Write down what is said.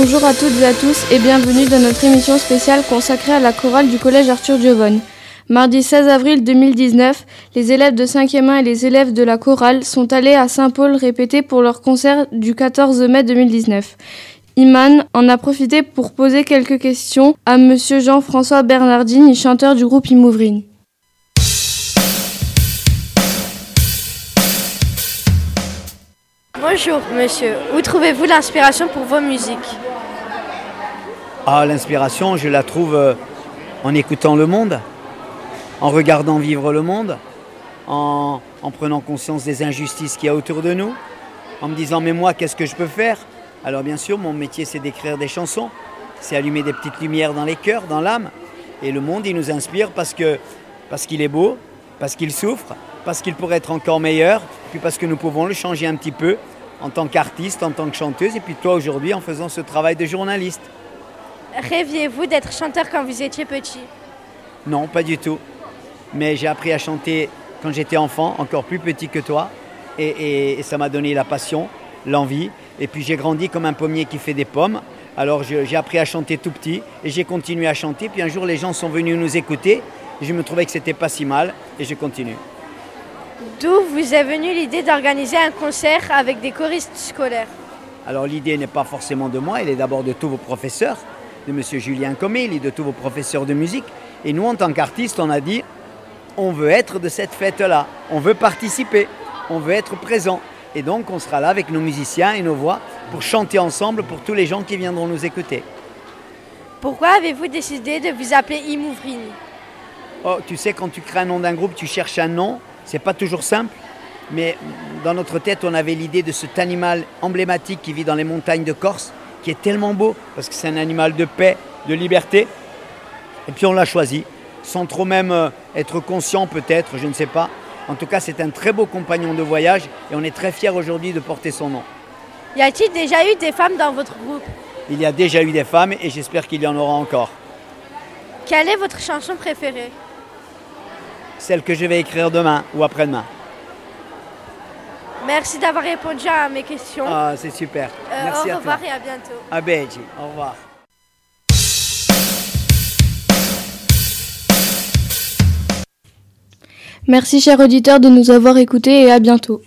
Bonjour à toutes et à tous et bienvenue dans notre émission spéciale consacrée à la chorale du collège Arthur Giovanni. Mardi 16 avril 2019, les élèves de 5e 1 et les élèves de la chorale sont allés à Saint-Paul répéter pour leur concert du 14 mai 2019. Iman en a profité pour poser quelques questions à monsieur Jean-François Bernardini, chanteur du groupe Imouvrine. Bonjour monsieur, où trouvez-vous l'inspiration pour vos musiques? Ah, l'inspiration, je la trouve euh, en écoutant le monde, en regardant vivre le monde, en, en prenant conscience des injustices qu'il y a autour de nous, en me disant mais moi qu'est-ce que je peux faire? Alors bien sûr, mon métier c'est d'écrire des chansons, c'est allumer des petites lumières dans les cœurs, dans l'âme, et le monde il nous inspire parce que parce qu'il est beau, parce qu'il souffre, parce qu'il pourrait être encore meilleur, puis parce que nous pouvons le changer un petit peu en tant qu'artiste, en tant que chanteuse, et puis toi aujourd'hui en faisant ce travail de journaliste. Rêviez-vous d'être chanteur quand vous étiez petit? Non, pas du tout. Mais j'ai appris à chanter quand j'étais enfant, encore plus petit que toi, et, et- et ça m'a donné la passion, l'envie, et puis j'ai grandi comme un pommier qui fait des pommes. Alors j'ai appris à chanter tout petit, et j'ai continué à chanter, puis un jour les gens sont venus nous écouter, et je me trouvais que c'était pas si mal, et je continue. D'où vous est venue l'idée d'organiser un concert avec des choristes scolaires? Alors l'idée n'est pas forcément de moi, elle est d'abord de tous vos professeurs, de M. Julien Comé, et de tous vos professeurs de musique. Et nous, en tant qu'artistes, on a dit, on veut être de cette fête-là, on veut participer, on veut être présent. Et donc on sera là avec nos musiciens et nos voix pour chanter ensemble pour tous les gens qui viendront nous écouter. Pourquoi avez-vous décidé de vous appeler Imouvrine? Oh, tu sais, quand tu crées un nom d'un groupe, tu cherches un nom, c'est pas toujours simple. Mais dans notre tête, on avait l'idée de cet animal emblématique qui vit dans les montagnes de Corse, qui est tellement beau, parce que c'est un animal de paix, de liberté. Et puis on l'a choisi, sans trop même euh, être conscient peut-être, je ne sais pas. En tout cas, c'est un très beau compagnon de voyage et on est très fiers aujourd'hui de porter son nom. Y a-t-il déjà eu des femmes dans votre groupe? Il y a déjà eu des femmes et j'espère qu'il y en aura encore. Quelle est votre chanson préférée? Celle que je vais écrire demain ou après-demain. Merci d'avoir répondu à mes questions. Ah, c'est super. Euh, Merci au à revoir toi. et à bientôt. À Beji. Au revoir. Merci chers auditeurs de nous avoir écoutés et à bientôt.